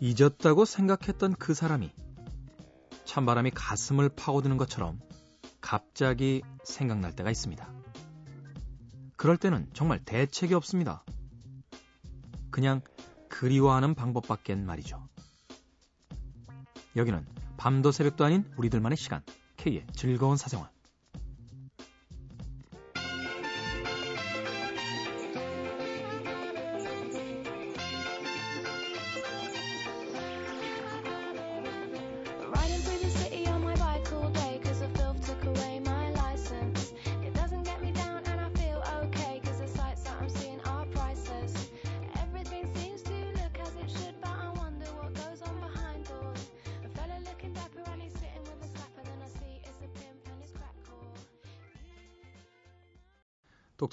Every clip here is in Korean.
잊었다고 생각했던 그 사람이 찬바람이 가슴을 파고드는 것처럼 갑자기 생각날 때가 있습니다. 그럴 때는 정말 대책이 없습니다. 그냥 그리워하는 방법밖엔 말이죠. 여기는 밤도 새벽도 아닌 우리들만의 시간, K의 즐거운 사생활.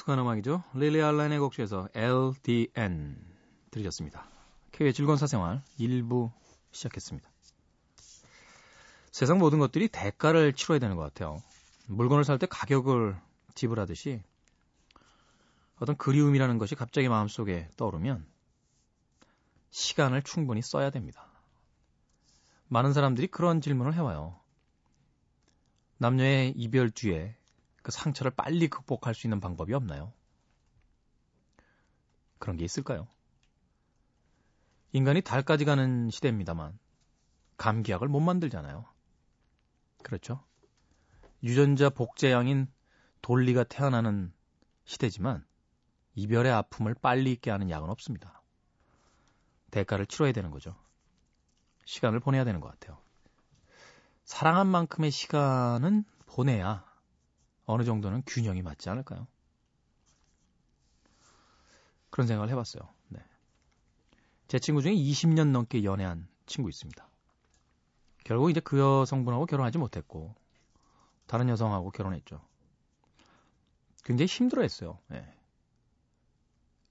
독특한 음악이죠. 릴리 알란의 곡 중에서 LDN 들으셨습니다. K의 즐거운 사생활 1부 시작했습니다. 세상 모든 것들이 대가를 치러야 되는 것 같아요. 물건을 살 때 가격을 지불하듯이 어떤 그리움이라는 것이 갑자기 마음속에 떠오르면 시간을 충분히 써야 됩니다. 많은 사람들이 그런 질문을 해와요. 남녀의 이별 뒤에 그 상처를 빨리 극복할 수 있는 방법이 없나요? 그런 게 있을까요? 인간이 달까지 가는 시대입니다만 감기약을 못 만들잖아요. 그렇죠? 유전자 복제양인 돌리가 태어나는 시대지만 이별의 아픔을 빨리 잊게 하는 약은 없습니다. 대가를 치러야 되는 거죠. 시간을 보내야 되는 것 같아요. 사랑한 만큼의 시간은 보내야 어느 정도는 균형이 맞지 않을까요? 그런 생각을 해봤어요. 네. 제 친구 중에 20년 넘게 연애한 친구 있습니다. 결국 이제 그 여성분하고 결혼하지 못했고 다른 여성하고 결혼했죠. 굉장히 힘들어했어요. 네.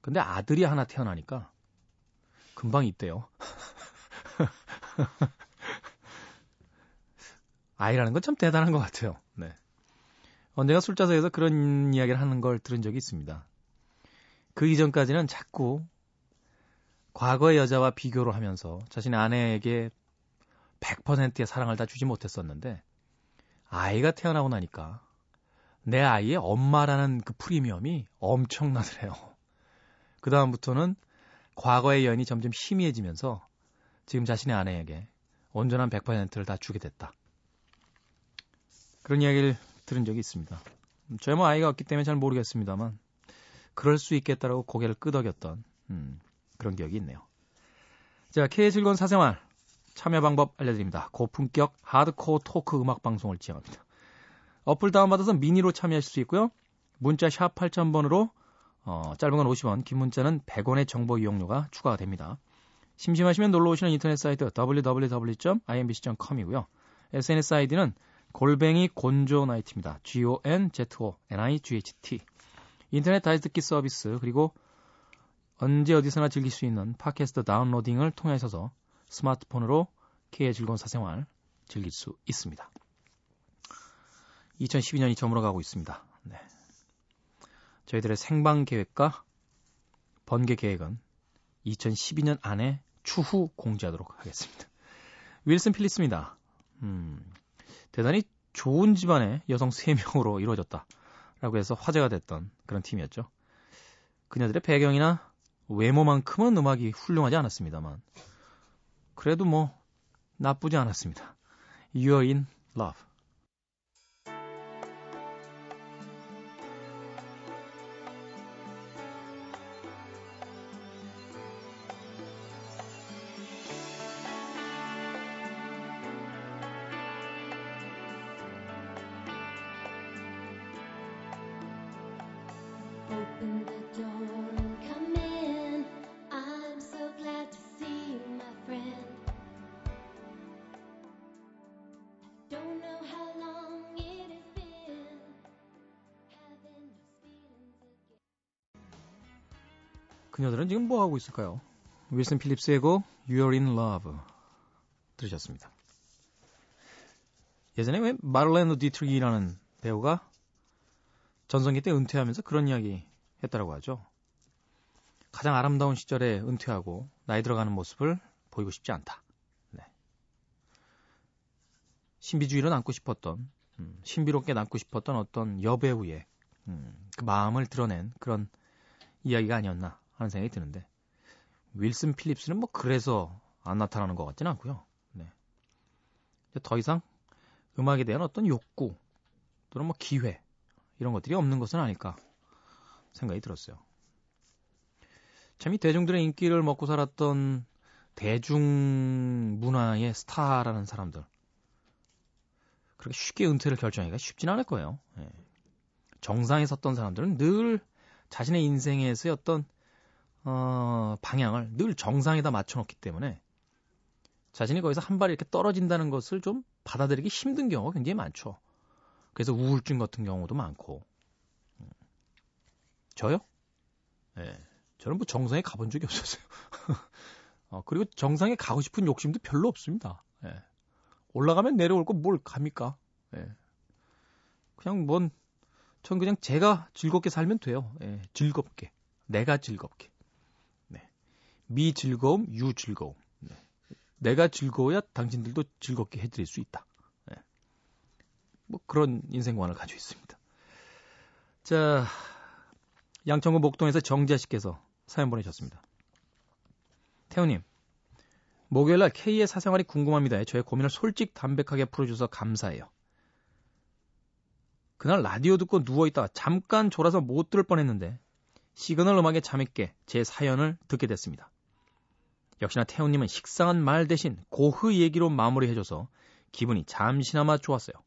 근데 아들이 하나 태어나니까 금방 있대요. 아이라는 건 참 대단한 것 같아요. 네. 언젠가 술자석에서 그런 이야기를 하는 걸 들은 적이 있습니다. 그 이전까지는 자꾸 과거의 여자와 비교를 하면서 자신의 아내에게 100%의 사랑을 다 주지 못했었는데 아이가 태어나고 나니까 내 아이의 엄마라는 그 프리미엄이 엄청나더래요. 그 다음부터는 과거의 연이 점점 희미해지면서 지금 자신의 아내에게 온전한 100%를 다 주게 됐다. 그런 이야기를 들은 적이 있습니다. 저희 뭐 아이가 없기 때문에 잘 모르겠습니다만 그럴 수 있겠다라고 고개를 끄덕였던 음, 그런 기억이 있네요. 자, K의 즐거운 사생활 참여 방법 알려드립니다. 고품격 하드코어 토크 음악 방송을 지향합니다. 어플 다운받아서 미니로 참여하실 수 있고요. 문자 샵 8000번으로 어, 짧은 건 50원, 긴 문자는 100원의 정보 이용료가 추가가 됩니다. 심심하시면 놀러 오시는 인터넷 사이트 www.imbc.com이고요. SNS 아이디는 골뱅이 곤조 나이트입니다. G-O-N-Z-O-N-I-G-H-T. 인터넷 다시 듣기 서비스 그리고 언제 어디서나 즐길 수 있는 팟캐스트 다운로딩을 통해서 스마트폰으로 K의 즐거운 사생활 즐길 수 있습니다. 2012년이 저물어 가고 있습니다. 네. 저희들의 생방 계획과 번개 계획은 2012년 안에 추후 공지하도록 하겠습니다. 윌슨 필리스입니다. 음, 대단히 좋은 집안의 여성 3명으로 이루어졌다 라고 해서 화제가 됐던 그런 팀이었죠. 그녀들의 배경이나 외모만큼은 음악이 훌륭하지 않았습니다만 그래도 뭐 나쁘지 않았습니다. You're in love. 그녀들은 지금 뭐 하고 있을까요? 윌슨 필립스의 곡 You're in Love 들으셨습니다. 예전에 왜 마를렌 디트리라는 배우가 전성기 때 은퇴하면서 그런 이야기 했다라고 하죠. 가장 아름다운 시절에 은퇴하고 나이 들어가는 모습을 보이고 싶지 않다. 네. 신비주의로 남고 싶었던, 음, 신비롭게 남고 싶었던 어떤 여배우의 음, 그 마음을 드러낸 그런 이야기가 아니었나 하는 생각이 드는데 윌슨 필립스는 뭐 그래서 안 나타나는 것 같지는 않고요. 네. 더 이상 음악에 대한 어떤 욕구 또는 뭐 기회 이런 것들이 없는 것은 아닐까 생각이 들었어요. 참 이 대중들의 인기를 먹고 살았던 대중 문화의 스타라는 사람들 그렇게 쉽게 은퇴를 결정하기가 쉽진 않을 거예요. 예. 정상에 섰던 사람들은 늘 자신의 인생에서의 어떤 어, 방향을 늘 정상에다 맞춰놓기 때문에 자신이 거기서 한 발 이렇게 떨어진다는 것을 좀 받아들이기 힘든 경우가 굉장히 많죠. 그래서 우울증 같은 경우도 많고. 음. 저요? 예. 네, 저는 뭐 정상에 가본 적이 없었어요. 어, 그리고 정상에 가고 싶은 욕심도 별로 없습니다. 예. 올라가면 내려올 거 뭘 갑니까? 예. 그냥 뭔, 전 그냥 제가 즐겁게 살면 돼요. 예. 즐겁게. 내가 즐겁게. 네. 미 즐거움, 유 즐거움. 내가 즐거워야 당신들도 즐겁게 해드릴 수 있다. 네. 뭐 그런 인생관을 가지고 있습니다. 자, 양천구 목동에서 정지아 씨께서 사연 보내셨습니다. 태우님, 목요일 날 K의 사생활이 궁금합니다. 저의 고민을 솔직 담백하게 풀어줘서 감사해요. 그날 라디오 듣고 누워있다가 잠깐 졸아서 못 들을 뻔했는데 시그널 음악에 잠있게 제 사연을 듣게 됐습니다. 역시나 태훈님은 식상한 말 대신 고흐 얘기로 마무리해줘서 기분이 잠시나마 좋았어요.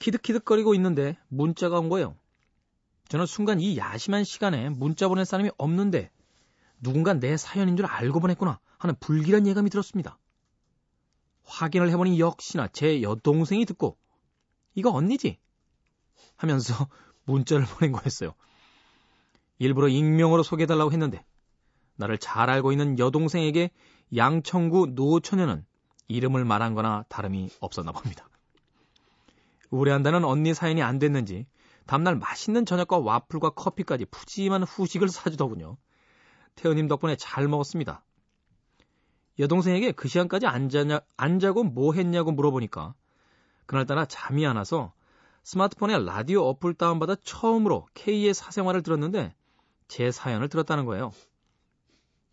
키득키득거리고 있는데 문자가 온 거예요. 저는 순간 이 야심한 시간에 문자 보낼 사람이 없는데 누군가 내 사연인 줄 알고 보냈구나 하는 불길한 예감이 들었습니다. 확인을 해보니 역시나 제 여동생이 듣고 이거 언니지? 하면서 문자를 보낸 거였어요. 일부러 익명으로 소개해달라고 했는데 나를 잘 알고 있는 여동생에게 양천구 노처녀는 이름을 말한 거나 다름이 없었나 봅니다. 우려한다는 언니 사연이 안 됐는지 다음날 맛있는 저녁과 와플과 커피까지 푸짐한 후식을 사주더군요. 태연님 덕분에 잘 먹었습니다. 여동생에게 그 시간까지 안, 자냐, 안 자고 뭐 했냐고 물어보니까 그날따라 잠이 안 와서 스마트폰에 라디오 어플 다운받아 처음으로 K의 사생활을 들었는데 제 사연을 들었다는 거예요.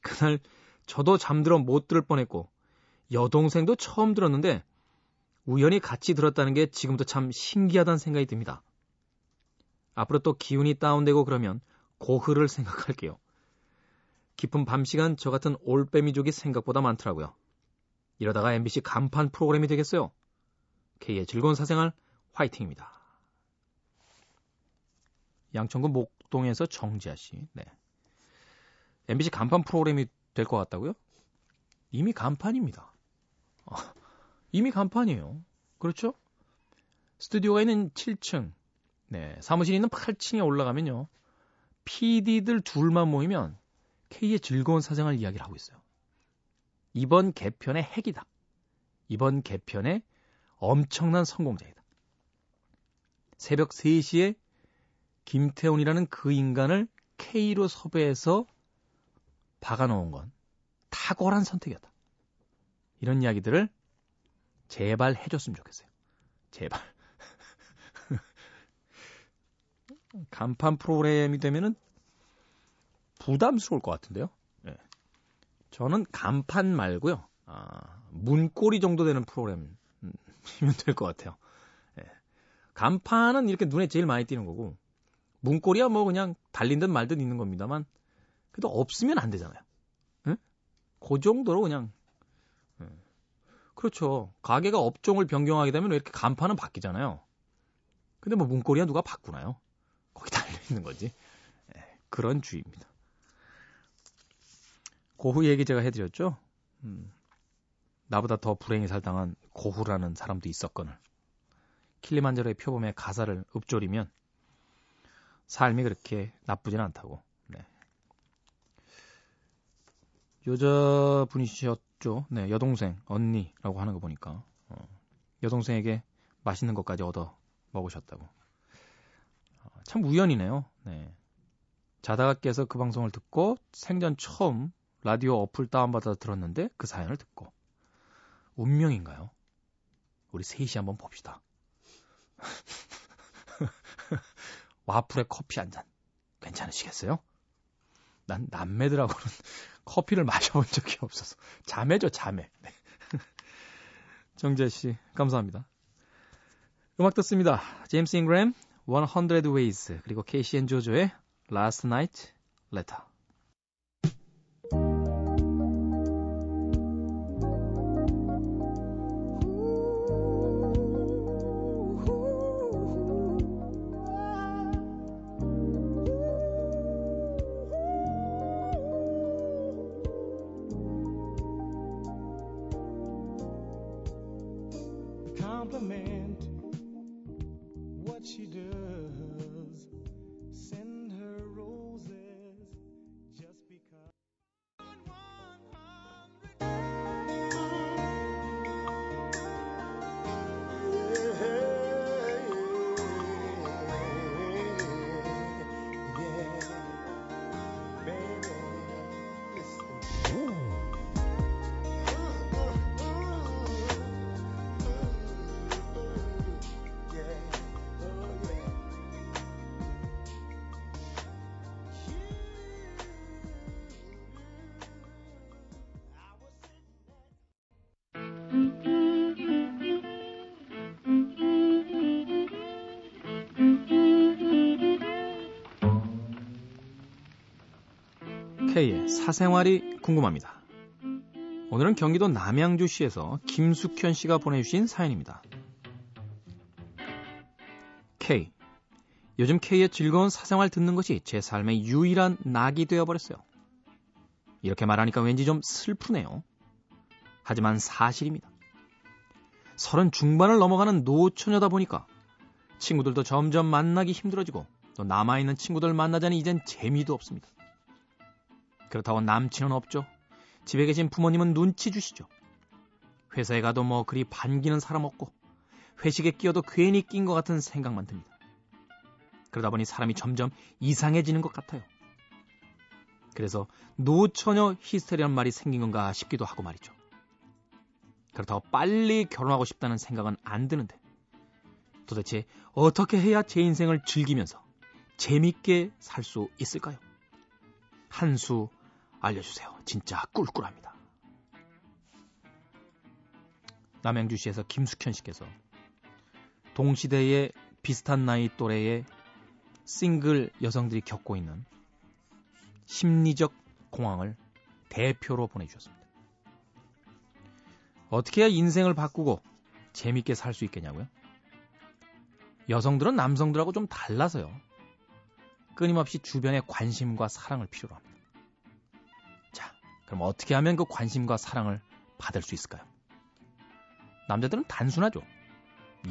그날 저도 잠들어 못 들을 뻔했고 여동생도 처음 들었는데 우연히 같이 들었다는 게 지금도 참 신기하다는 생각이 듭니다. 앞으로 또 기운이 다운되고 그러면 고흐를 생각할게요. 깊은 밤 시간 저 같은 올빼미족이 생각보다 많더라고요. 이러다가 MBC 간판 프로그램이 되겠어요. K의 즐거운 사생활 화이팅입니다. 양천구 목동에서 정지아 씨. 네. MBC 간판 프로그램이 될 것 같다고요? 이미 간판입니다. 어, 이미 간판이에요. 그렇죠? 스튜디오가 있는 7층, 네, 사무실이 있는 8층에 올라가면요. PD들 둘만 모이면 K의 즐거운 사생활 이야기를 하고 있어요. 이번 개편의 핵이다. 이번 개편의 엄청난 성공자이다. 새벽 3시에 김태훈이라는 그 인간을 K로 섭외해서 박아놓은 건 탁월한 선택이었다. 이런 이야기들을 제발 해줬으면 좋겠어요. 제발. 간판 프로그램이 되면은 부담스러울 것 같은데요. 네. 저는 간판 말고요. 아, 문고리 정도 되는 프로그램이면 될 것 같아요. 네. 간판은 이렇게 눈에 제일 많이 띄는 거고 문고리야 뭐 그냥 달린 듯 말듯 있는 겁니다만 그래도 없으면 안 되잖아요. 응? 그 정도로 그냥. 응. 그렇죠. 가게가 업종을 변경하게 되면 이렇게 간판은 바뀌잖아요. 근데 뭐 문고리야 누가 바꾸나요? 거기 달려 있는 거지. 네, 그런 주의입니다. 고후 얘기 제가 해드렸죠. 음, 나보다 더 불행히 살당한 고후라는 사람도 있었거늘. 킬리만자로의 표범의 가사를 읊조리면 삶이 그렇게 나쁘진 않다고. 여자분이셨 죠. 네, 여동생, 언니라고 하는 거 보니까. 어. 여동생에게 맛있는 것까지 얻어 먹으셨다고. 어, 참 우연이네요. 네. 자다가 깨서 그 방송을 듣고 생전 처음 라디오 어플 다운받아 들었는데 그 사연을 듣고 운명인가요? 우리 셋이 한번 봅시다. 와플에 커피 한 잔. 괜찮으시겠어요? 난 남매들하고는 커피를 마셔본 적이 없어서. 자매죠, 자매. 네. 정재 씨, 감사합니다. 음악 듣습니다. 제임스 잉그램, 100 Ways, 그리고 케이시 앤 조조의 Last Night Letter. 사생활이 궁금합니다. 오늘은 경기도 남양주시에서 김숙현 씨가 보내주신 사연입니다. K. 요즘 K의 즐거운 사생활 듣는 것이 제 삶의 유일한 낙이 되어버렸어요. 이렇게 말하니까 왠지 좀 슬프네요. 하지만 사실입니다. 서른 중반을 넘어가는 노처녀다 보니까 친구들도 점점 만나기 힘들어지고 또 남아있는 친구들 만나자니 이젠 재미도 없습니다. 그렇다고 남친은 없죠. 집에 계신 부모님은 눈치 주시죠. 회사에 가도 뭐 그리 반기는 사람 없고 회식에 끼어도 괜히 낀 것 같은 생각만 듭니다. 그러다 보니 사람이 점점 이상해지는 것 같아요. 그래서 노처녀 히스테리란 말이 생긴 건가 싶기도 하고 말이죠. 그렇다고 빨리 결혼하고 싶다는 생각은 안 드는데 도대체 어떻게 해야 제 인생을 즐기면서 재밌게 살 수 있을까요? 한 수 알려주세요. 진짜 꿀꿀합니다. 남양주시에서 김숙현 씨께서 동시대의 비슷한 나이 또래의 싱글 여성들이 겪고 있는 심리적 공황을 대표로 보내주셨습니다. 어떻게 해야 인생을 바꾸고 재밌게 살 수 있겠냐고요? 여성들은 남성들하고 좀 달라서요. 끊임없이 주변의 관심과 사랑을 필요로 합니다. 그럼 어떻게 하면 그 관심과 사랑을 받을 수 있을까요? 남자들은 단순하죠.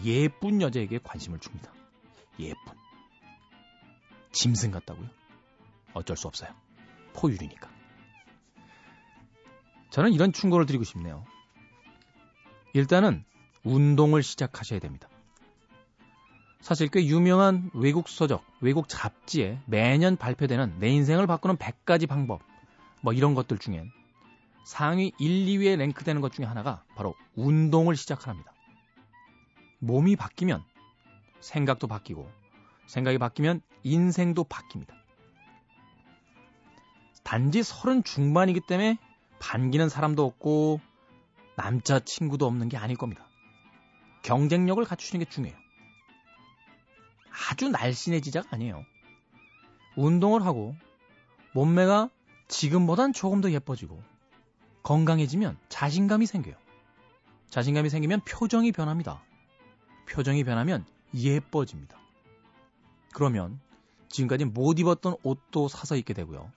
예쁜 여자에게 관심을 줍니다. 예쁜. 짐승 같다고요? 어쩔 수 없어요. 포유류니까. 저는 이런 충고를 드리고 싶네요. 일단은 운동을 시작하셔야 됩니다. 사실 꽤 유명한 외국 서적, 외국 잡지에 매년 발표되는 내 인생을 바꾸는 100가지 방법, 뭐 이런 것들 중엔 상위 1, 2위에 랭크되는 것 중에 하나가 바로 운동을 시작하랍니다. 몸이 바뀌면 생각도 바뀌고 생각이 바뀌면 인생도 바뀝니다. 단지 서른 중반이기 때문에 반기는 사람도 없고 남자 친구도 없는 게 아닐 겁니다. 경쟁력을 갖추시는 게 중요해요. 아주 날씬해지자가 아니에요. 운동을 하고 몸매가 지금보단 조금 더 예뻐지고 건강해지면 자신감이 생겨요. 자신감이 생기면 표정이 변합니다. 표정이 변하면 예뻐집니다. 그러면 지금까지 못 입었던 옷도 사서 입게 되고요.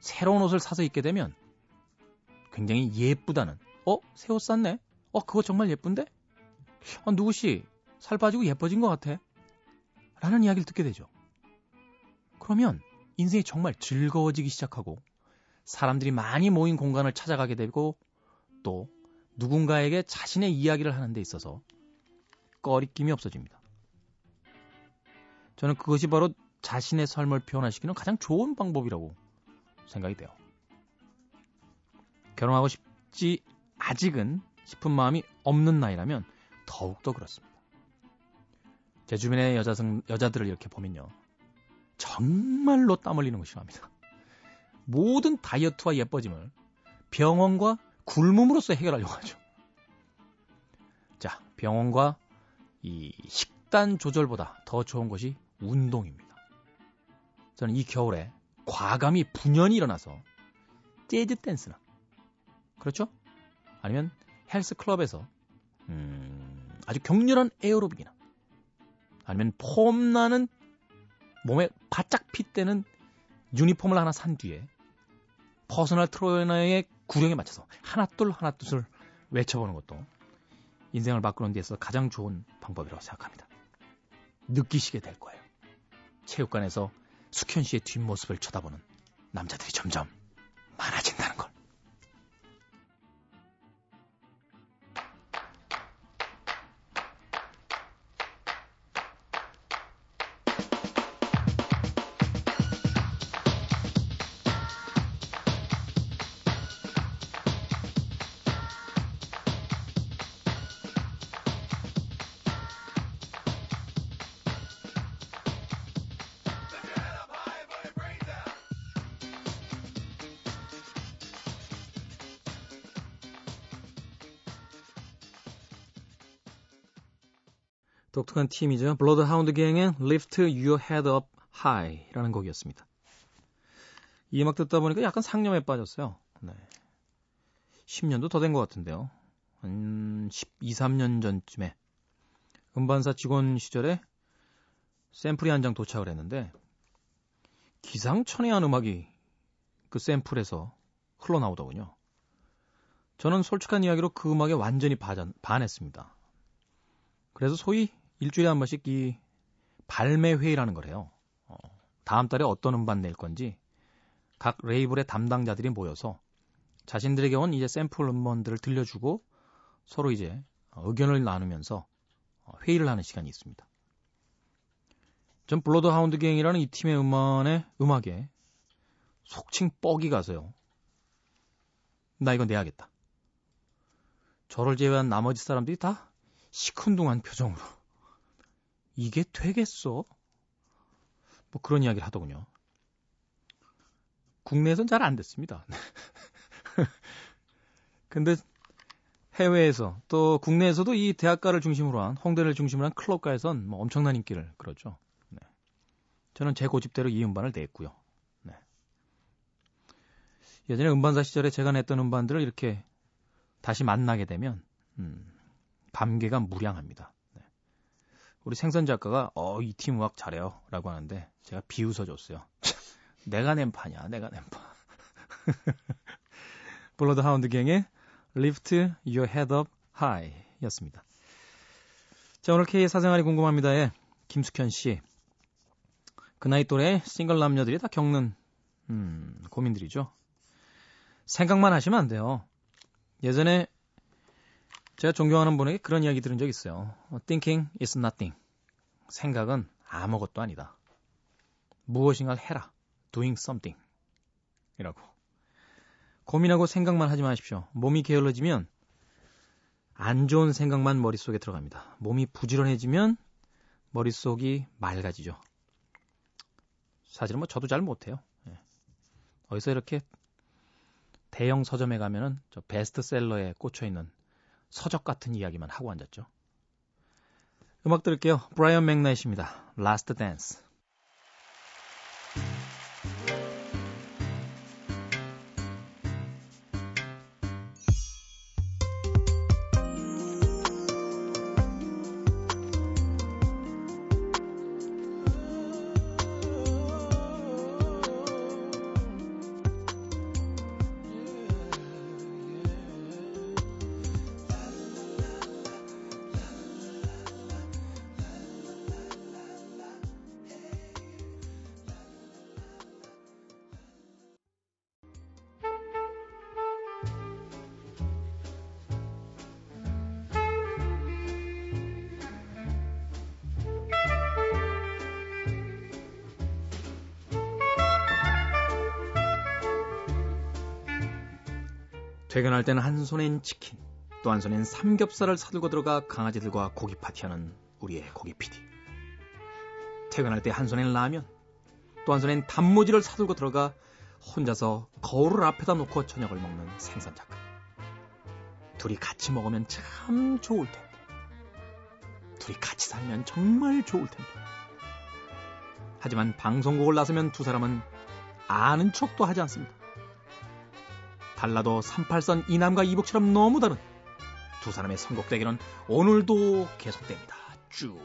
새로운 옷을 사서 입게 되면 굉장히 예쁘다는 어? 새 옷 샀네? 어? 그거 정말 예쁜데? 어, 누구시 살 빠지고 예뻐진 것 같아. 라는 이야기를 듣게 되죠. 그러면 인생이 정말 즐거워지기 시작하고 사람들이 많이 모인 공간을 찾아가게 되고 또 누군가에게 자신의 이야기를 하는 데 있어서 꺼리낌이 없어집니다. 저는 그것이 바로 자신의 삶을 표현하시기는 가장 좋은 방법이라고 생각이 돼요. 결혼하고 싶지 아직은 싶은 마음이 없는 나이라면 더욱더 그렇습니다. 제 주변의 여자 여자들을 이렇게 보면요. 정말로 땀 흘리는 거 싫어합니다. 모든 다이어트와 예뻐짐을 병원과 굶음으로써 해결하려고 하죠. 자, 병원과 이 식단 조절보다 더 좋은 것이 운동입니다. 저는 이 겨울에 과감히 분연이 일어나서 재즈 댄스나 그렇죠? 아니면 헬스 클럽에서 음, 아주 격렬한 에어로빅이나 아니면 폼나는 몸에 바짝 fit 되는 유니폼을 하나 산 뒤에 personal trainer의 구령에 맞춰서 하나둘 하나둘을 외쳐보는 것도 인생을 바꾸는 데 있어서 가장 좋은 방법이라고 생각합니다. 느끼시게 될 거예요. 체육관에서 숙현 씨의 뒷모습을 쳐다보는 남자들이 점점 많아진다 독특한 팀이죠. Bloodhound Gang의 Lift Your Head Up High라는 곡이었습니다. 이 음악 듣다 보니까 약간 상념에 빠졌어요. 네. 10년도 더 된 것 같은데요. 한 12, 13년 전쯤에 음반사 직원 시절에 샘플이 한 장 도착을 했는데 기상천외한 음악이 그 샘플에서 흘러나오더군요. 저는 솔직한 이야기로 그 음악에 완전히 반, 반했습니다. 그래서 소위 일주일에 한 번씩 이 발매 회의라는 걸 해요. 어, 다음 달에 어떤 음반 낼 건지 각 레이블의 담당자들이 모여서 자신들에게 온 이제 샘플 음반들을 들려주고 서로 이제 의견을 나누면서 회의를 하는 시간이 있습니다. 전 Bloodhound Gang이라는 이 팀의 음반의 음악에 속칭 뻑이 가서요. 나 이거 내야겠다. 저를 제외한 나머지 사람들이 다 시큰둥한 표정으로 이게 되겠어? 뭐 그런 이야기를 하더군요. 국내에선 잘 안 됐습니다. 근데 해외에서 또 국내에서도 이 대학가를 중심으로 한 홍대를 중심으로 한 클럽가에선 뭐 엄청난 인기를 끌었죠. 네. 저는 제 고집대로 이 음반을 냈고요. 네. 예전에 음반사 시절에 제가 냈던 음반들을 이렇게 다시 만나게 되면 음, 감개가 무량합니다. 우리 생선 작가가 어, 이팀 음악 잘해요. 라고 하는데 제가 비웃어 줬어요. 내가 낸 판이야, 내가 낸 판. Bloodhound Gang의 Lift Your Head Up High 였습니다. 자, 오늘 K의 사생활이 궁금합니다에 김숙현 씨. 그 나이 또래 싱글 남녀들이 다 겪는, 음, 고민들이죠. 생각만 하시면 안 돼요. 예전에 제가 존경하는 분에게 그런 이야기 들은 적 있어요. Thinking is nothing. 생각은 아무것도 아니다. 무엇인가 해라. Doing something. 이라고. 고민하고 생각만 하지 마십시오. 몸이 게을러지면 안 좋은 생각만 머릿속에 들어갑니다. 몸이 부지런해지면 머릿속이 맑아지죠. 사실은 뭐 저도 잘 못해요. 예. 어디서 이렇게 대형 서점에 가면은 저 베스트셀러에 꽂혀 있는 서적 같은 이야기만 하고 앉았죠. 음악 들을게요. 브라이언 맥나이트입니다. Last Dance. 퇴근할 때는 한 손엔 치킨, 또 한 손엔 삼겹살을 사들고 들어가 강아지들과 고기 파티하는 우리의 고기 PD. 퇴근할 때 한 손엔 라면, 또 한 손엔 단무지를 사들고 들어가 혼자서 거울을 앞에다 놓고 저녁을 먹는 생선 작가. 둘이 같이 먹으면 참 좋을 텐데. 둘이 같이 살면 정말 좋을 텐데. 하지만 방송국을 나서면 두 사람은 아는 척도 하지 않습니다. 달라도 38선 이남과 이북처럼 너무 다른 두 사람의 선곡 대결은 오늘도 계속됩니다. 쭉.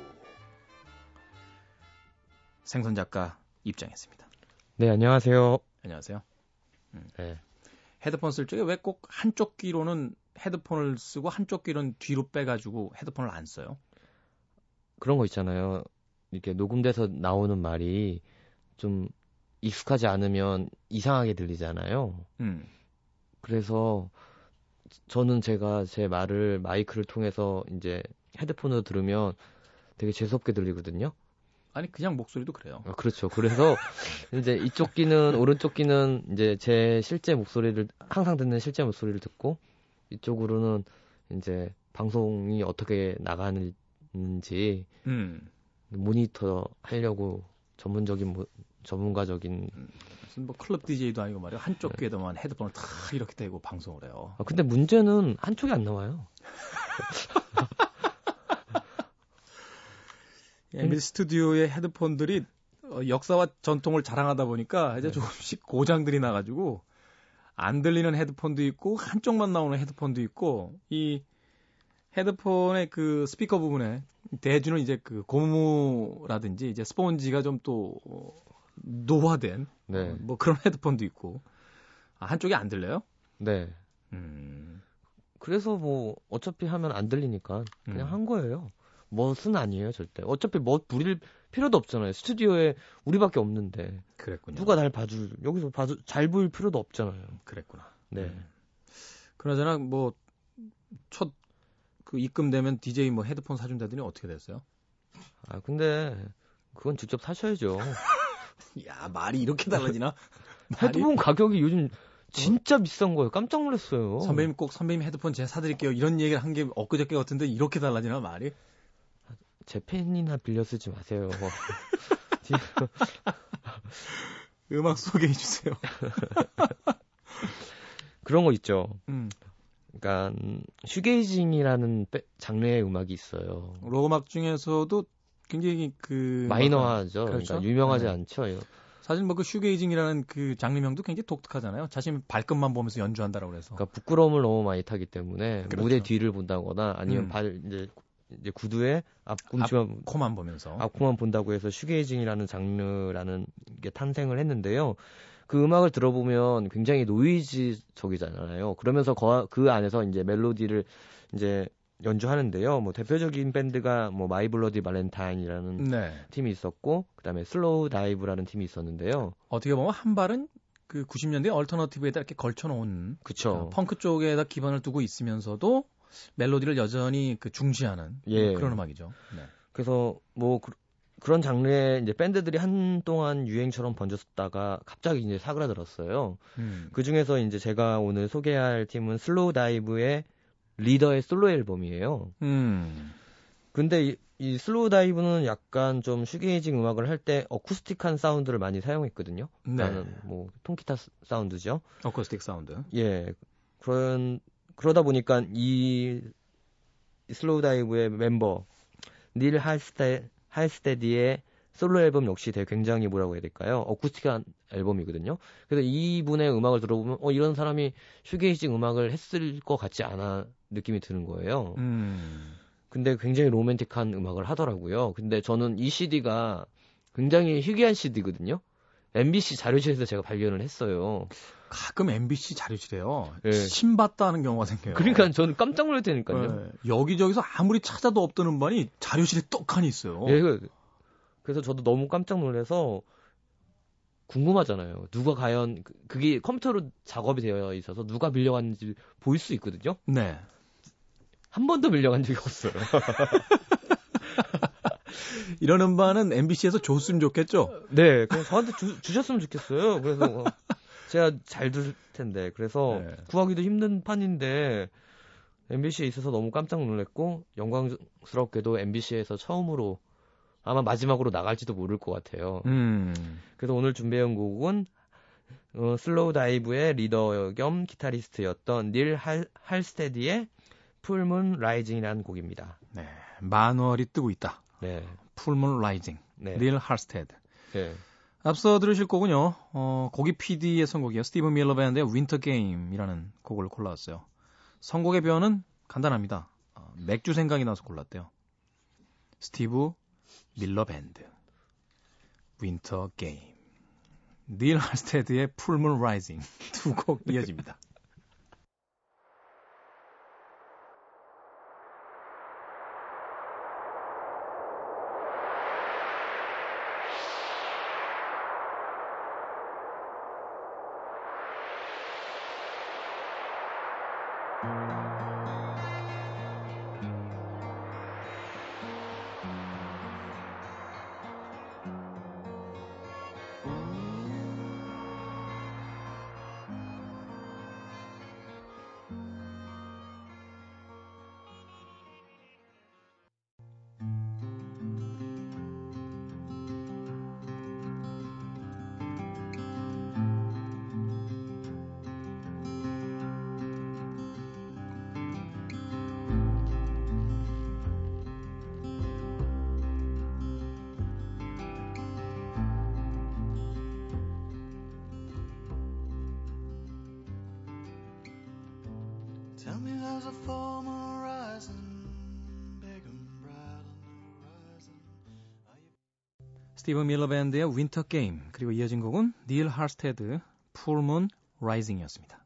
생선 작가 입장했습니다. 네, 안녕하세요. 안녕하세요. 음. 네. 헤드폰 쓸 적에 왜 꼭 한쪽 귀로는 헤드폰을 쓰고 한쪽 귀는 뒤로 빼가지고 헤드폰을 안 써요? 그런 거 있잖아요. 이렇게 녹음돼서 나오는 말이 좀 익숙하지 않으면 이상하게 들리잖아요. 음. 그래서 저는 제가 제 말을 마이크를 통해서 이제 헤드폰으로 들으면 되게 재수없게 들리거든요. 아니 그냥 목소리도 그래요. 아, 그렇죠. 그래서 이제 이쪽 귀는 오른쪽 귀는 이제 제 실제 목소리를 항상 듣는 실제 목소리를 듣고 이쪽으로는 이제 방송이 어떻게 나가는지 음. 모니터 하려고 전문적인 뭐, 전문가적인 음, 무슨 뭐 클럽 DJ도 아니고 말이야 한쪽 네. 귀에다만 헤드폰을 탁 이렇게 대고 방송을 해요. 아, 근데 문제는 한쪽이 안 나와요. MBC 스튜디오의 헤드폰들이 어, 역사와 전통을 자랑하다 보니까 이제 네. 조금씩 고장들이 나가지고 안 들리는 헤드폰도 있고 한쪽만 나오는 헤드폰도 있고 이 헤드폰의 그 스피커 부분에 대주는 이제 그 고무라든지 이제 스펀지가 좀 또 노화된 네. 뭐 그런 헤드폰도 있고 아, 한쪽이 안 들려요? 네. 음. 그래서 뭐 어차피 하면 안 들리니까 그냥 음. 한 거예요. 멋은 아니에요 절대. 어차피 멋 부릴 필요도 없잖아요. 스튜디오에 우리밖에 없는데. 그랬군요. 누가 날 봐줄 여기서 봐줄 잘 보일 필요도 없잖아요. 그랬구나. 네. 음. 그나저나 뭐첫 그 입금되면 DJ 뭐 헤드폰 사준다더니 어떻게 됐어요? 아 근데 그건 직접 사셔야죠. 야 말이 이렇게 달라지나? 헤드폰 가격이 요즘 진짜 어? 비싼 거예요. 깜짝 놀랐어요. 선배님 꼭 선배님 헤드폰 제가 사드릴게요. 이런 얘기를 한 게 엊그저께 같은데 이렇게 달라지나 말이? 제 펜이나 빌려 쓰지 마세요. 음악 소개해 주세요. 그런 거 있죠. 음. 그러니까 shoegazing이라는 장르의 음악이 있어요. 록 음악 중에서도 굉장히 그 마이너하죠. 그렇죠? 그러니까 유명하지 네. 않죠. 사실 뭐 그 shoegazing이라는 그 장르명도 굉장히 독특하잖아요. 자신 발끝만 보면서 연주한다라고 그래서. 그러니까 부끄러움을 너무 많이 타기 때문에 그렇죠. 무대 뒤를 본다거나 아니면 음. 발 이제 이제 구두에 앞꿈치만 코만 보면서 앞코만 본다고 해서 shoegazing이라는 장르라는 게 탄생을 했는데요. 그 음악을 들어보면 굉장히 노이즈적이잖아요. 그러면서 거, 그 안에서 이제 멜로디를 이제 연주하는데요. 뭐 대표적인 밴드가 뭐 My Bloody Valentine이라는 네. 팀이 있었고 그다음에 Slowdive라는 팀이 있었는데요. 어떻게 보면 한 발은 그 90년대 alternative에다 이렇게 걸쳐 놓은 그쵸. 펑크 쪽에다 기반을 두고 있으면서도 멜로디를 여전히 그 중시하는 예. 그런 음악이죠. 네. 그래서 뭐 그, 런 장르의 이제 밴드들이 한동안 유행처럼 번졌다가 갑자기 이제 사그라들었어요. 음. 그 중에서 이제 제가 오늘 소개할 팀은 Slowdive의 리더의 솔로 앨범이에요. 음. 근데 이, 이 Slowdive는 약간 좀 shoegazing 음악을 할 때 acoustic한 sound를 많이 사용했거든요. 네. 나는 뭐 통기타 sound죠. acoustic sound. 예. 그런 그러다 보니까 이 Slowdive의 멤버 닐 할스테 할스테드의 솔로 앨범 역시 되게 굉장히 뭐라고 해야 될까요? acoustic한 앨범이거든요. 그래서 이분의 음악을 들어보면 어 이런 사람이 shoegazing 음악을 했을 것 같지 않아 느낌이 드는 거예요. 음. 근데 굉장히 로맨틱한 음악을 하더라고요. 근데 저는 이 CD가 굉장히 희귀한 CD거든요. MBC 자료실에서 제가 발견을 했어요. 가끔 MBC 자료실에요. 네. 신봤다 하는 경우가 생겨요. 그러니까 저는 깜짝 놀랐다니까요. 네. 여기저기서 아무리 찾아도 없던 음반이 자료실에 떡하니 있어요. 네, 그래서 저도 너무 깜짝 놀라서 궁금하잖아요. 누가 과연 그, 그게 컴퓨터로 작업이 되어 있어서 누가 빌려갔는지 보일 수 있거든요. 네. 한 번도 빌려간 적이 없어요. 이런 음반은 MBC에서 줬으면 좋겠죠? 네, 그냥 저한테 주, 셨으면 좋겠어요. 그래서 제가 잘들 텐데 그래서 네. 구하기도 힘든 판인데 MBC에 있어서 너무 깜짝 놀랐고 영광스럽게도 MBC에서 처음으로 아마 마지막으로 나갈지도 모를 것 같아요. 음. 그래서 오늘 준비해온 곡은 어, Slowdive의 리더 겸 기타리스트였던 닐 할, 할스테드의 Full Moon Rising이라는 곡입니다. 네, 만월이 뜨고 있다. 네, Full Moon Rising. 네. 닐 할스테드. 네. 앞서 들으실 곡은요, 어, 고기 PD의 선곡이요. Steven Miller Band의 Winter Game이라는 곡을 골라왔어요. 선곡의 변은 간단합니다. 어, 맥주 생각이 나서 골랐대요. Steve Miller Band, Winter Game, 닐 할스테드의 Full Moon Rising 두 곡 이어집니다. Steven Miller Band의 Winter Game 그리고 이어진 곡은 닐 할스테드 Full Moon Rising이었습니다.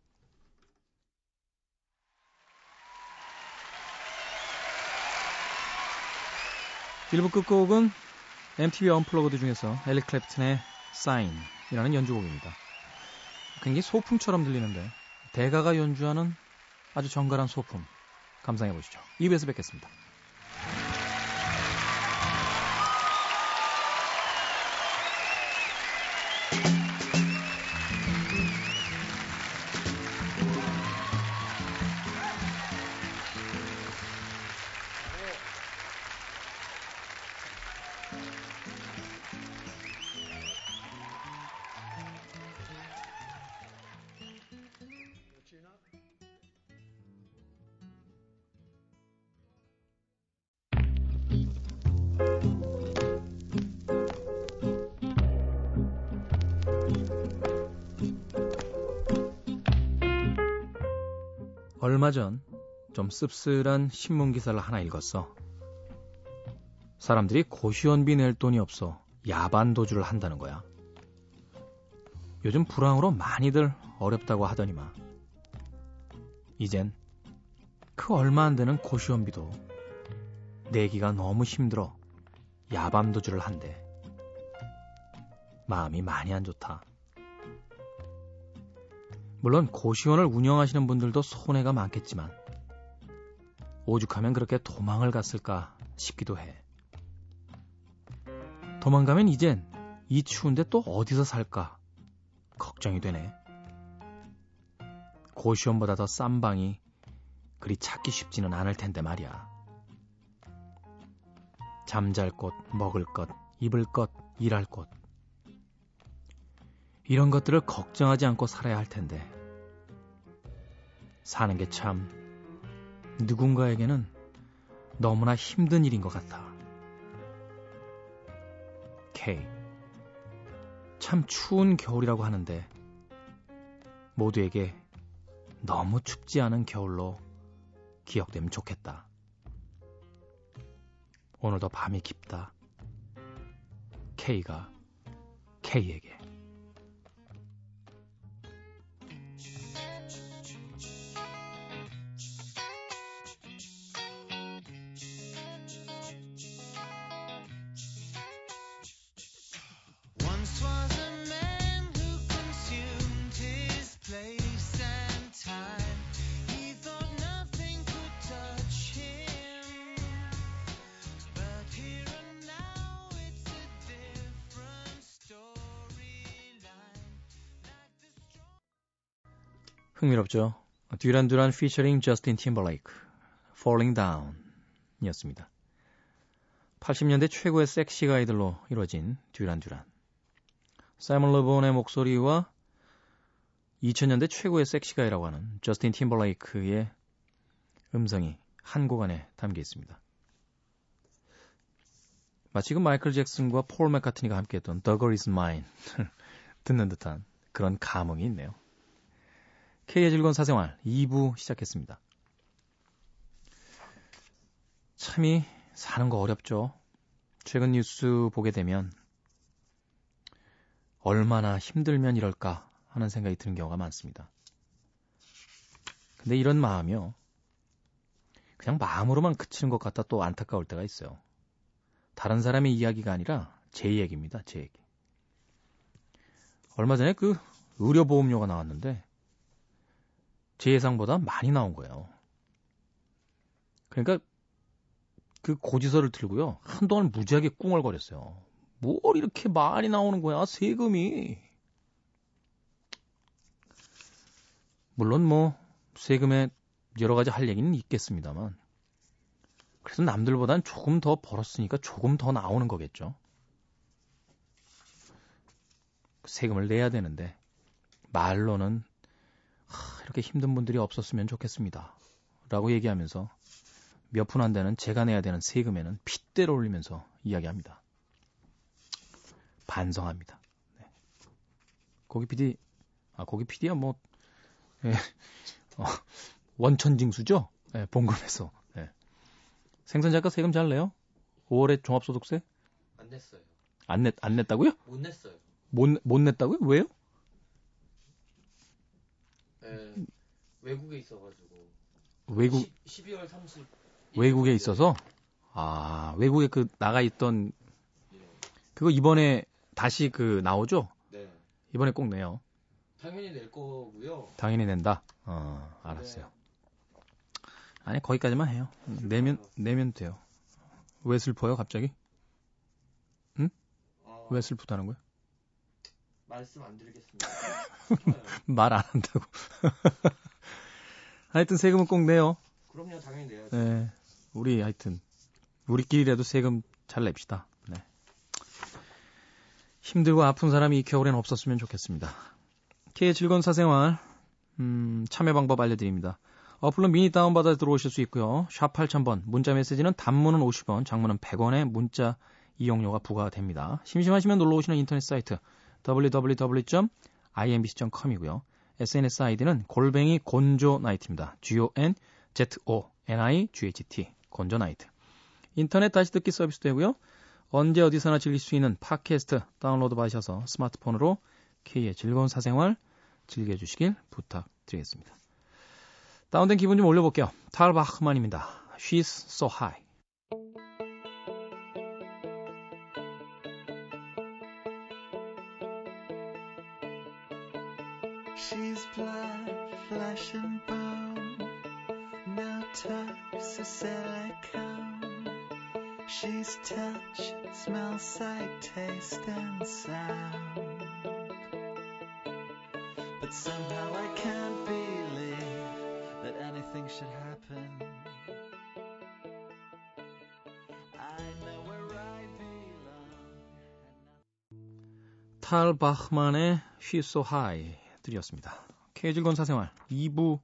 1부 끝곡은 MTV Unplugged 중에서 에릭 클랩튼의 Signe이라는 연주곡입니다. 굉장히 소품처럼 들리는데 대가가 연주하는 아주 정갈한 소품 감상해 보시죠. 2부에서 뵙겠습니다. 씁쓸한 신문 기사를 하나 읽었어. 사람들이 고시원비 낼 돈이 없어 야반 도주를 한다는 거야. 요즘 불황으로 많이들 어렵다고 하더니만. 이젠 그 얼마 안 되는 고시원비도 내기가 너무 힘들어 야밤 도주를 한대. 마음이 많이 안 좋다. 물론 고시원을 운영하시는 분들도 손해가 많겠지만 오죽하면 그렇게 도망을 갔을까 싶기도 해. 도망가면 이젠 이 추운데 또 어디서 살까 걱정이 되네. 고시원보다 더 싼 방이 그리 찾기 쉽지는 않을 텐데 말이야. 잠잘 곳, 먹을 것, 입을 것, 일할 곳. 이런 것들을 걱정하지 않고 살아야 할 텐데. 사는 게 참 누군가에게는 너무나 힘든 일인 것 같아. K. 참 추운 겨울이라고 하는데 모두에게 너무 춥지 않은 겨울로 기억되면 좋겠다. 오늘도 밤이 깊다. K가 K에게. 흥미롭죠. 듀란 듀란 피처링 저스틴 팀버레이크 Falling Down 이었습니다. 80년대 최고의 sexy guy들로 이루어진 듀란 듀란. 사이먼 러본의 목소리와 2000년대 최고의 섹시 가이라고 하는 저스틴 팀버레이크의 음성이 한 곡 안에 담겨 있습니다. 마치 그 마이클 잭슨과 폴 맥카트니가 함께했던 The Girl Is Mine 듣는 듯한 그런 감흥이 있네요. K의 즐거운 사생활 2부 시작했습니다. 참이 사는 거 어렵죠. 최근 뉴스 보게 되면 얼마나 힘들면 이럴까 하는 생각이 드는 경우가 많습니다. 근데 이런 마음이요. 그냥 마음으로만 그치는 것 같아 또 안타까울 때가 있어요. 다른 사람의 이야기가 아니라 제 얘기입니다. 제 얘기. 얼마 전에 그 의료보험료가 나왔는데 제 예상보다 많이 나온 거예요. 그러니까 그 고지서를 들고요. 한동안 무지하게 꿍얼거렸어요. 뭘 이렇게 많이 나오는 거야, 세금이. 물론 뭐, 세금에 여러 가지 할 얘기는 있겠습니다만. 그래서 남들보단 조금 더 벌었으니까 조금 더 나오는 거겠죠. 세금을 내야 되는데, 말로는, 하, 이렇게 힘든 분들이 없었으면 좋겠습니다. 라고 얘기하면서 몇 푼 안 되는 제가 내야 되는 세금에는 핏대로 올리면서 이야기합니다. 반성합니다. 네. 고기 PD, 아, 고기 PD야 뭐, 예, 어, 원천징수죠? 예, 봉급에서. 예. 생선 작가 세금 잘 내요? 5월에 종합소득세? 안 냈어요. 안 냈, 안 냈다고요? 못 냈어요. 못, 못 냈다고요? 왜요? 예, 외국에 있어가지고. 외국, 10, 12월 30. 외국에 있어서? 아, 외국에 그 나가 있던, 예. 그거 이번에 다시 그 나오죠? 네. 이번에 꼭 내요. 당연히 낼 거고요. 당연히 낸다. 어, 알았어요. 아니, 거기까지만 해요. 내면, 내면 돼요. 왜 슬퍼요, 갑자기? 어, 왜 슬프다는 거야? 말씀 안 드리겠습니다. 말 안 한다고. 하여튼 세금은 꼭 내요. 그럼요, 당연히 내야죠. 네. 우리 하여튼 우리끼리라도 세금 잘 냅시다. 네. 힘들고 아픈 사람이 이 겨울엔 없었으면 좋겠습니다. K의 즐거운 사생활 음, 참여 방법 알려드립니다. 어플로 미니 다운받아 들어오실 수 있고요. 샵 8000번 문자 메시지는 단문은 50원, 장문은 100원의 문자 이용료가 부과됩니다. 심심하시면 놀러 오시는 인터넷 사이트 www.imbc.com이고요. SNS 아이디는 골뱅이 곤조 나이트입니다. G-O-N Z-O-N-I-G-H-T 곤조 나이트. 인터넷 다시 듣기 서비스 되고요. 언제 어디서나 즐길 수 있는 팟캐스트 다운로드 받으셔서 스마트폰으로 K의 즐거운 사생활 즐겨주시길 부탁드리겠습니다. 다운된 기분 좀 올려볼게요. 탈 바흐만입니다. She's so high. 탈 바흐만의 She's So High 들이었습니다. K 즐거운 사생활 2부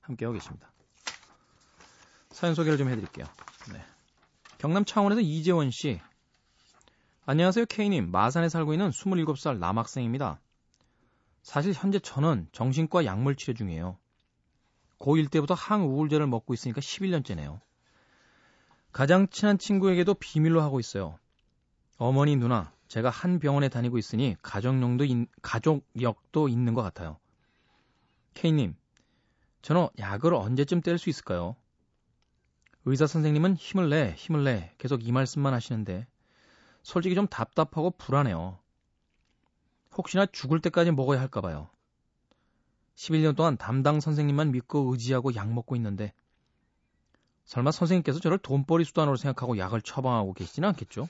함께하고 계십니다. 사연 소개를 좀 해드릴게요. 네. 경남 창원에서 이재원 씨. 안녕하세요 K님. 마산에 살고 있는 27살 남학생입니다. 사실 현재 저는 정신과 약물 치료 중이에요. 고1 때부터 항우울제를 먹고 있으니까 11년째네요. 가장 친한 친구에게도 비밀로 하고 있어요. 어머니 누나, 제가 한 병원에 다니고 있으니 가족력도, 있, 가족력도 있는 것 같아요. K님, 저는 약을 언제쯤 뗄 수 있을까요? 의사 선생님은 힘을 내, 힘을 내 계속 이 말씀만 하시는데 솔직히 좀 답답하고 불안해요. 혹시나 죽을 때까지 먹어야 할까 봐요. 11년 동안 담당 선생님만 믿고 의지하고 약 먹고 있는데 설마 선생님께서 저를 돈벌이 수단으로 생각하고 약을 처방하고 계시지는 않겠죠?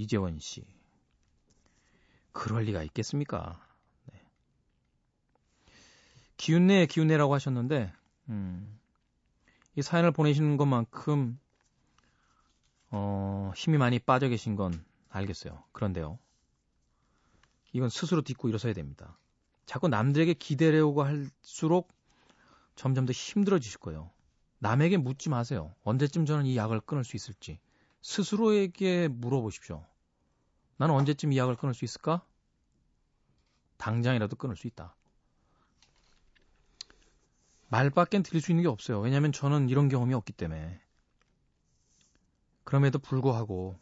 이재원 씨. 그럴 리가 있겠습니까? 네. 기운내, 기운내라고 하셨는데, 음, 이 사연을 보내시는 것만큼, 어, 힘이 많이 빠져 계신 건 알겠어요. 그런데요. 이건 스스로 딛고 일어서야 됩니다. 자꾸 남들에게 기대려고 할수록 점점 더 힘들어지실 거예요. 남에게 묻지 마세요. 언제쯤 저는 이 약을 끊을 수 있을지. 스스로에게 물어보십시오. 나는 언제쯤 이 약을 끊을 수 있을까? 당장이라도 끊을 수 있다. 말밖엔 드릴 수 있는 게 없어요. 왜냐하면 저는 이런 경험이 없기 때문에. 그럼에도 불구하고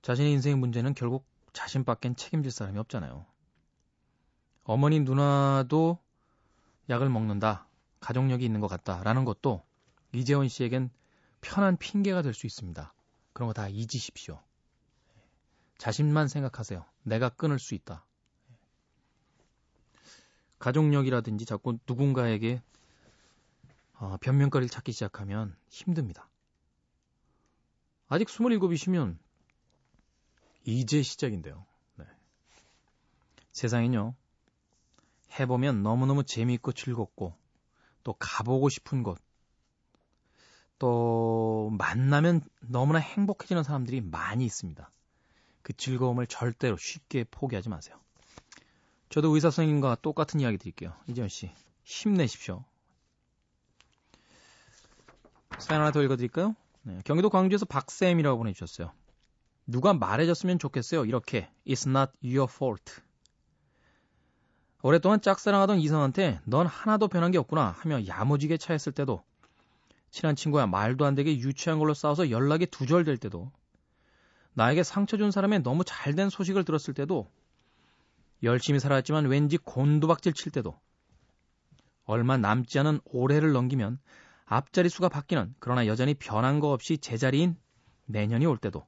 자신의 인생의 문제는 결국 자신밖엔 책임질 사람이 없잖아요. 어머니 누나도 약을 먹는다. 가족력이 있는 것 같다라는 것도 이재원 씨에겐 편한 핑계가 될 수 있습니다. 그런 거 다 잊으십시오. 자신만 생각하세요. 내가 끊을 수 있다. 가족력이라든지 자꾸 누군가에게 어, 변명거리를 찾기 시작하면 힘듭니다. 아직 27이시면 이제 시작인데요. 네. 세상엔요. 해보면 너무너무 재미있고 즐겁고 또 가보고 싶은 곳, 또 만나면 너무나 행복해지는 사람들이 많이 있습니다. 그 즐거움을 절대로 쉽게 포기하지 마세요. 저도 의사 선생님과 똑같은 이야기 드릴게요. 이재현 씨, 힘내십시오. 사연 하나 더 읽어드릴까요? 네, 경기도 광주에서 박쌤이라고 보내주셨어요. 누가 말해줬으면 좋겠어요. 이렇게 It's not your fault. 오랫동안 짝사랑하던 이성한테 넌 하나도 변한 게 없구나 하며 야무지게 차였을 때도 친한 친구야 말도 안 되게 유치한 걸로 싸워서 연락이 두절될 때도 나에게 상처 준 사람의 너무 잘된 소식을 들었을 때도 열심히 살았지만 왠지 곤두박질 칠 때도 얼마 남지 않은 올해를 넘기면 앞자리 수가 바뀌는 그러나 여전히 변한 거 없이 제자리인 내년이 올 때도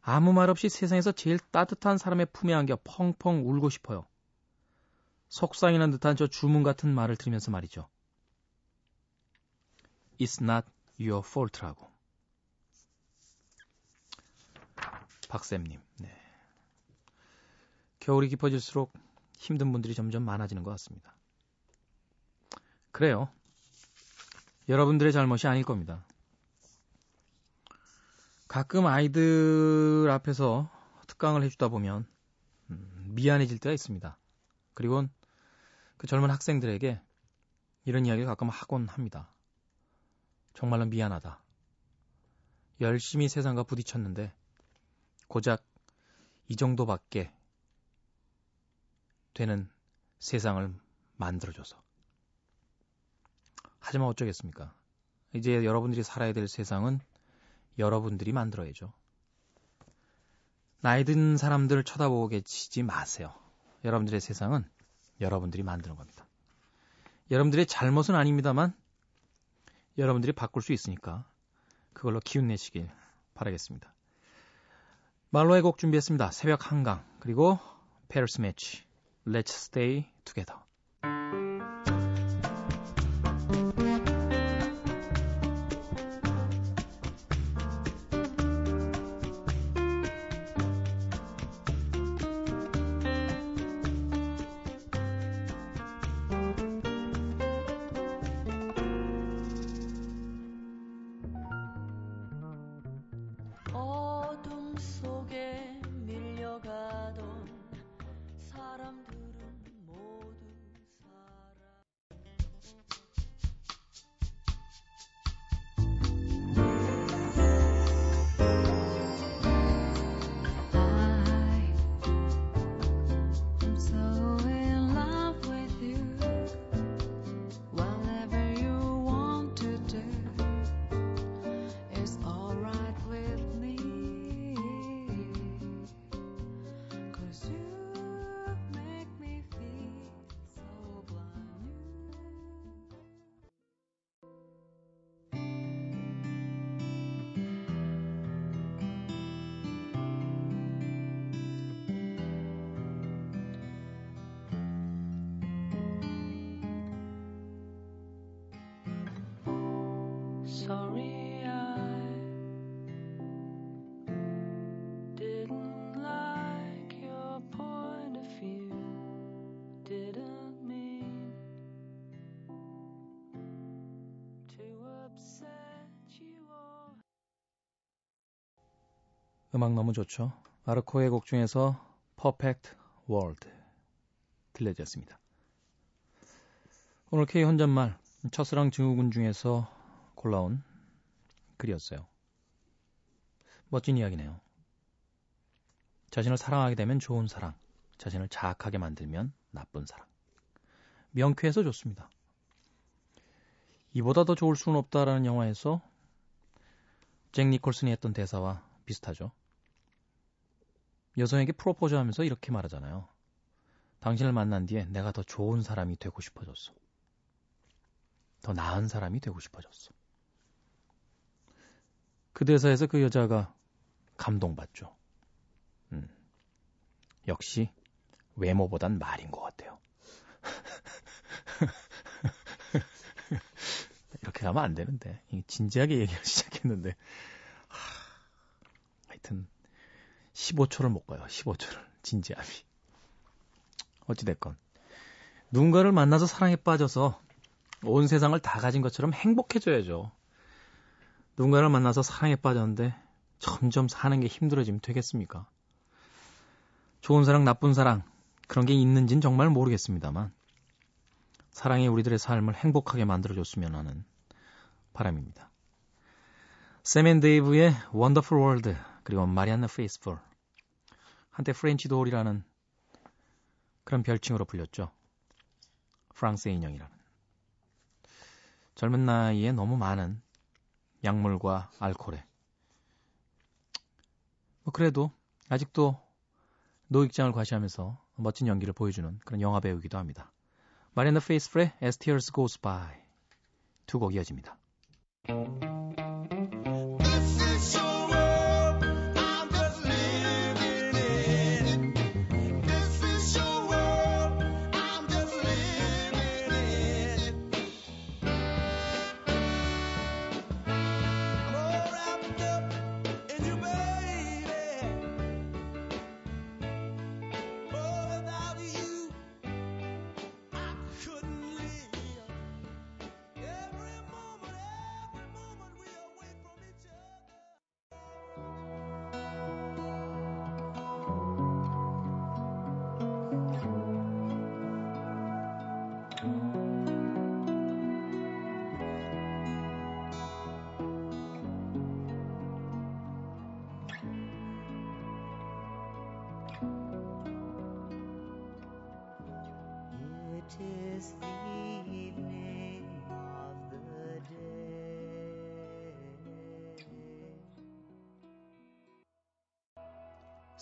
아무 말 없이 세상에서 제일 따뜻한 사람의 품에 안겨 펑펑 울고 싶어요. 속상이는 듯한 저 주문 같은 말을 들으면서 말이죠. It's not your fault라고. 박쌤님, 네. 겨울이 깊어질수록 힘든 분들이 점점 많아지는 것 같습니다. 그래요. 여러분들의 잘못이 아닐 겁니다. 가끔 아이들 앞에서 특강을 해주다 보면 음, 미안해질 때가 있습니다. 그리고 그 젊은 학생들에게 이런 이야기를 가끔 하곤 합니다. 정말로 미안하다. 열심히 세상과 부딪혔는데 고작 이 정도밖에 되는 세상을 만들어줘서. 하지만 어쩌겠습니까? 이제 여러분들이 살아야 될 세상은 여러분들이 만들어야죠. 나이 든 사람들 쳐다보고 계시지 마세요. 여러분들의 세상은 여러분들이 만드는 겁니다. 여러분들의 잘못은 아닙니다만 여러분들이 바꿀 수 있으니까 그걸로 기운 내시길 바라겠습니다. 말로의 곡 준비했습니다. 새벽 한강 그리고 페르스 매치 Let's Stay Together sorry I didn't like your point of view. Didn't mean to upset you all. 음악 너무 좋죠. 아르코의 곡 중에서 Perfect World 들려드렸습니다. 오늘 K 혼잣말 첫사랑 증후군 중에서 골라온 글이었어요. 멋진 이야기네요. 자신을 사랑하게 되면 좋은 사랑, 자신을 자학하게 만들면 나쁜 사랑. 명쾌해서 좋습니다. 이보다 더 좋을 수는 없다라는 영화에서 잭 니콜슨이 했던 대사와 비슷하죠. 여성에게 프로포즈 하면서 이렇게 말하잖아요. 당신을 만난 뒤에 내가 더 좋은 사람이 되고 싶어졌어. 더 나은 사람이 되고 싶어졌어. 그 대사에서 그 여자가 감동받죠. 음. 역시 외모보단 말인 것 같아요. 이렇게 가면 안 되는데. 진지하게 얘기를 시작했는데. 하, 하여튼 15초를 못 가요. 15초를. 진지함이. 어찌됐건. 누군가를 만나서 사랑에 빠져서 온 세상을 다 가진 것처럼 행복해져야죠. 누군가를 만나서 사랑에 빠졌는데 점점 사는 게 힘들어지면 되겠습니까? 좋은 사랑, 나쁜 사랑, 그런 게 있는진 정말 모르겠습니다만, 사랑이 우리들의 삶을 행복하게 만들어줬으면 하는 바람입니다. 샘 앤 데이브의 Wonderful World, 그리고 마리안나 페이스풀. 한때 French Doll이라는 그런 별칭으로 불렸죠. 프랑스의 인형이라는. 젊은 나이에 너무 많은 약물과 알코올에. 뭐 그래도 아직도 노익장을 과시하면서 멋진 연기를 보여주는 그런 영화 배우이기도 합니다. 마리안나 페이스풀의 As Tears Goes By 두 곡 이어집니다.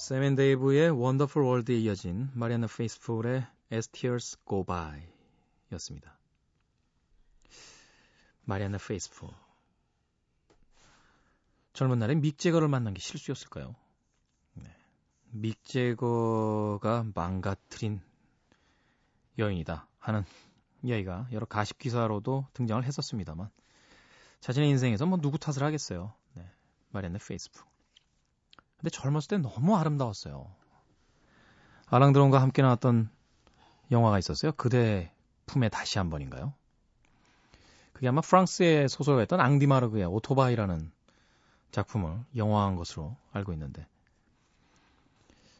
샘 앤 데이브의 Wonderful World에 이어진 마리아나 페이스풀의 As Tears Go By 였습니다. 마리아나 페이스풀 젊은 날에 믹 재거를 만난 게 실수였을까요? 네. 믹 재거가 망가뜨린 여인이다 하는 이야기가 여러 가십 기사로도 등장을 했었습니다만 자신의 인생에서 뭐 누구 탓을 하겠어요. 네. 마리아나 페이스풀 근데 젊었을 때 너무 아름다웠어요. 알랭 들롱과 함께 나왔던 영화가 있었어요. 그대 품에 다시 한 번인가요? 그게 아마 프랑스의 소설가였던 망디아르그의 오토바이라는 작품을 영화한 것으로 알고 있는데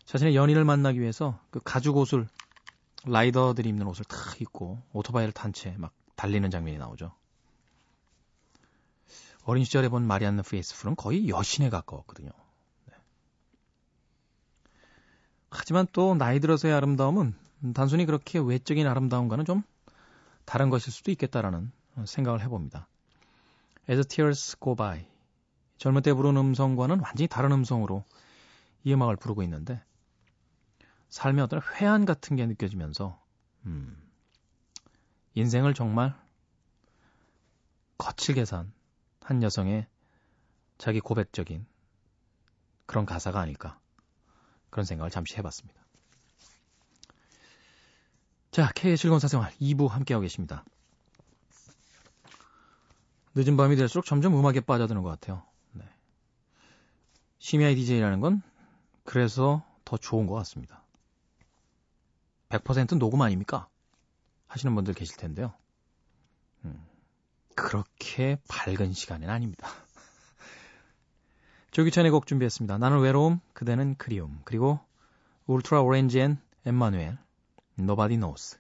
자신의 연인을 만나기 위해서 그 가죽 옷을 라이더들이 입는 옷을 탁 입고 오토바이를 탄 채 막 달리는 장면이 나오죠. 어린 시절에 본 마리안느 페이스풀은 거의 여신에 가까웠거든요. 하지만 또 나이 들어서의 아름다움은 단순히 그렇게 외적인 아름다움과는 좀 다른 것일 수도 있겠다라는 생각을 해봅니다. As Tears Go By 젊을 때 부른 음성과는 완전히 다른 음성으로 이 음악을 부르고 있는데 삶의 어떤 회한 같은 게 느껴지면서 음, 인생을 정말 거칠게 산 한 여성의 자기 고백적인 그런 가사가 아닐까 그런 생각을 잠시 해봤습니다. 자, K의 즐거운 사생활 2부 함께하고 계십니다. 늦은 밤이 될수록 점점 음악에 빠져드는 것 같아요. 네. 심야의 DJ라는 건 그래서 더 좋은 것 같습니다. 100% 녹음 아닙니까? 하시는 분들 계실 텐데요. 음, 그렇게 밝은 시간은 아닙니다. 조규찬의 곡 준비했습니다. 나는 외로움, 그대는 그리움. 그리고 울트라 오렌지 앤 엠마누엘, Nobody Knows.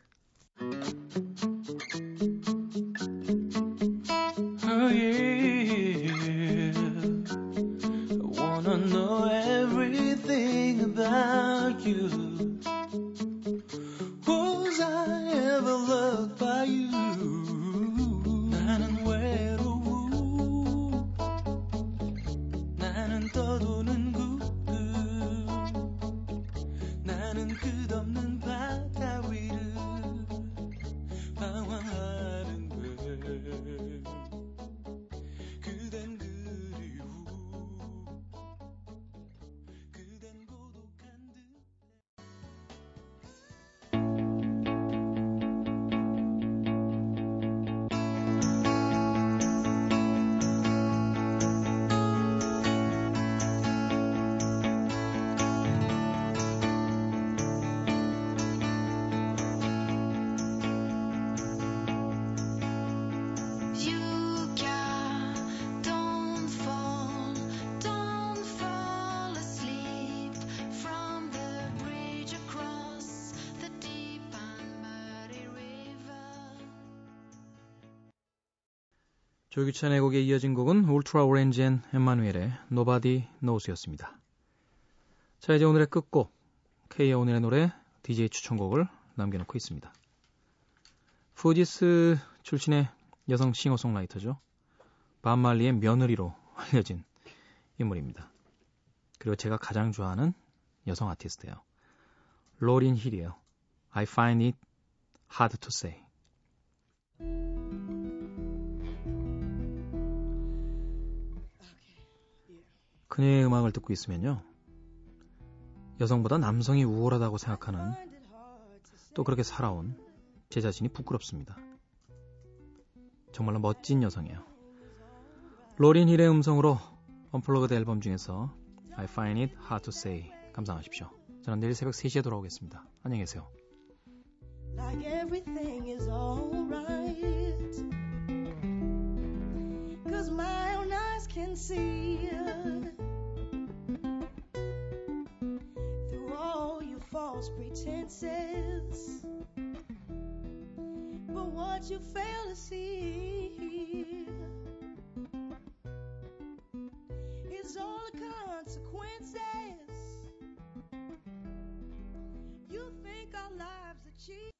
조규찬의 곡에 이어진 곡은 울트라 오렌지 앤 엠마누엘의 Nobody Knows였습니다. 자, 이제 오늘의 끝곡. K의 오늘의 노래 DJ 추천곡을 남겨놓고 있습니다. 푸지스 출신의 여성 싱어송라이터죠. 밥 말리의 며느리로 알려진 인물입니다. 그리고 제가 가장 좋아하는 여성 아티스트예요. 로린 힐이에요. I find it hard to say. 그녀의 음악을 듣고 있으면요. 여성보다 남성이 우월하다고 생각하는 또 그렇게 살아온 제 자신이 부끄럽습니다. 정말로 멋진 여성이에요. 로린 힐의 음성으로 언플러그드 앨범 중에서 I find it hard to say 감상하십시오. 저는 내일 새벽 3시에 돌아오겠습니다. 안녕히 계세요. like everything is alright. Cause my own eyes can see pretenses. But what you fail to see is all the consequences. You think our lives are cheap.